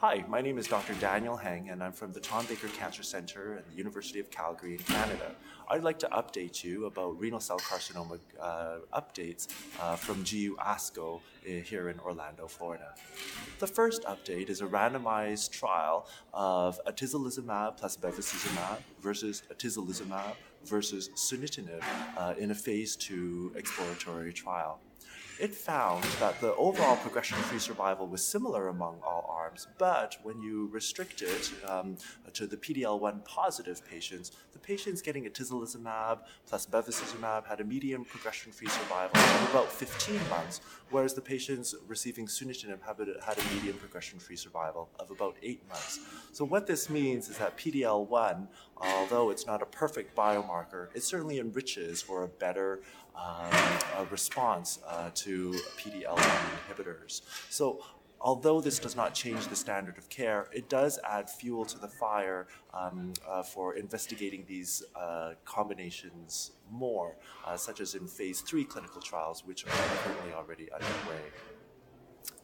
Hi, my name is Dr. Daniel Heng, and I'm from the Tom Baker Cancer Center at the University of Calgary in Canada. I'd like to update you about renal cell carcinoma uh, updates uh, from GU ASCO uh, here in Orlando, Florida. The first update is a randomized trial of atezolizumab plus bevacizumab versus atezolizumab versus sunitinib uh, in a phase two exploratory trial it found that the overall progression-free survival was similar among all arms, but when you restrict it um, to the PD-L1 positive patients, the patients getting atezolizumab plus bevacizumab had a median progression-free survival of about 15 months, whereas the patients receiving sunitinib had a median progression-free survival of about eight months. So what this means is that PD-L1, although it's not a perfect biomarker, it certainly enriches for a better um, response uh, to PD-L1 inhibitors. So although this does not change the standard of care, it does add fuel to the fire um, uh, for investigating these uh, combinations more, uh, such as in phase three clinical trials, which are currently already underway.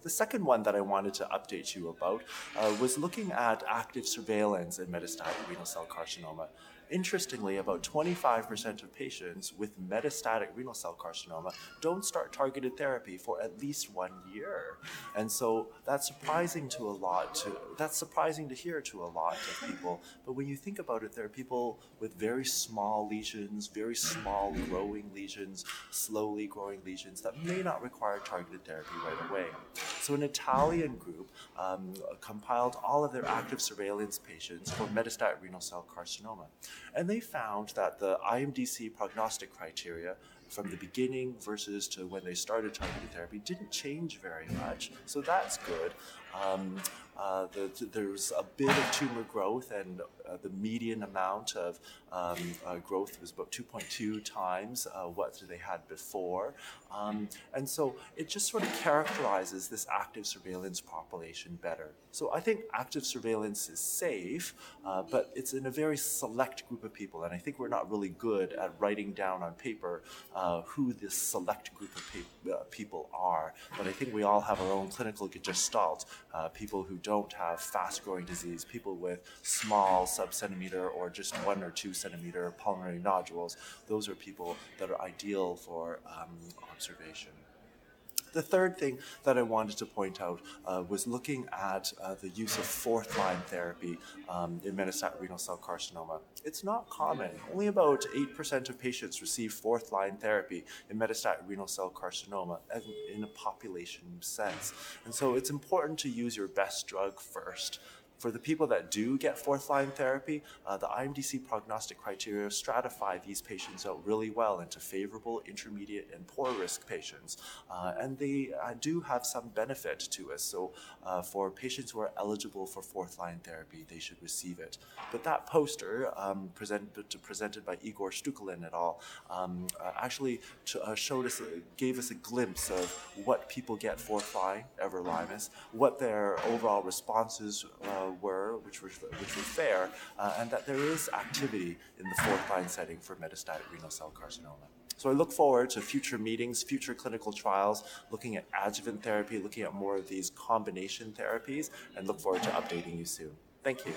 The second one that I wanted to update you about uh, was looking at active surveillance in metastatic renal cell carcinoma. Interestingly, about 25% of patients with metastatic renal cell carcinoma don't start targeted therapy for at least one year. And so that's surprising to a lot to that's surprising to hear to a lot of people. But when you think about it, there are people with very small lesions, very small growing lesions, slowly growing lesions that may not require targeted therapy right away. So an Italian group um, compiled all of their active surveillance patients for metastatic renal cell carcinoma. And they found that the IMDC prognostic criteria from the beginning versus to when they started targeted therapy didn't change very much. So that's good. Um, uh, the, there's a bit of tumor growth, and uh, the median amount of um, uh, growth was about 2.2 times uh, what they had before. Um, and so it just sort of characterizes this active surveillance population better. So I think active surveillance is safe, uh, but it's in a very select group of people, and I think we're not really good at writing down on paper uh, who this select group of pe- people are. But I think we all have our own clinical gestalt, people who don't have fast growing disease, people with small subcentimeter or just one or two centimeter pulmonary nodules, those are people that are ideal for um, observation. The third thing that I wanted to point out uh, was looking at uh, the use of fourth line therapy um, in metastatic renal cell carcinoma. It's not common. Only about 8% of patients receive fourth line therapy in metastatic renal cell carcinoma in a population sense. And so it's important to use your best drug first. For the people that do get fourth line therapy, uh, the IMDC prognostic criteria stratify these patients out really well into favorable, intermediate, and poor risk patients. Uh, and they uh, do have some benefit to us. So, uh, for patients who are eligible for fourth line therapy, they should receive it. But that poster um, presented, presented by Igor Stukalin et al. Um, uh, actually uh, showed us, gave us a glimpse of what people get fourth line, everolimus, what their overall responses were, which were which were fair, uh, and that there is activity in the fourth line setting for metastatic renal cell carcinoma. So I look forward to future meetings, future clinical trials, looking at adjuvant therapy, looking at more of these combination therapies, and look forward to updating you soon. Thank you.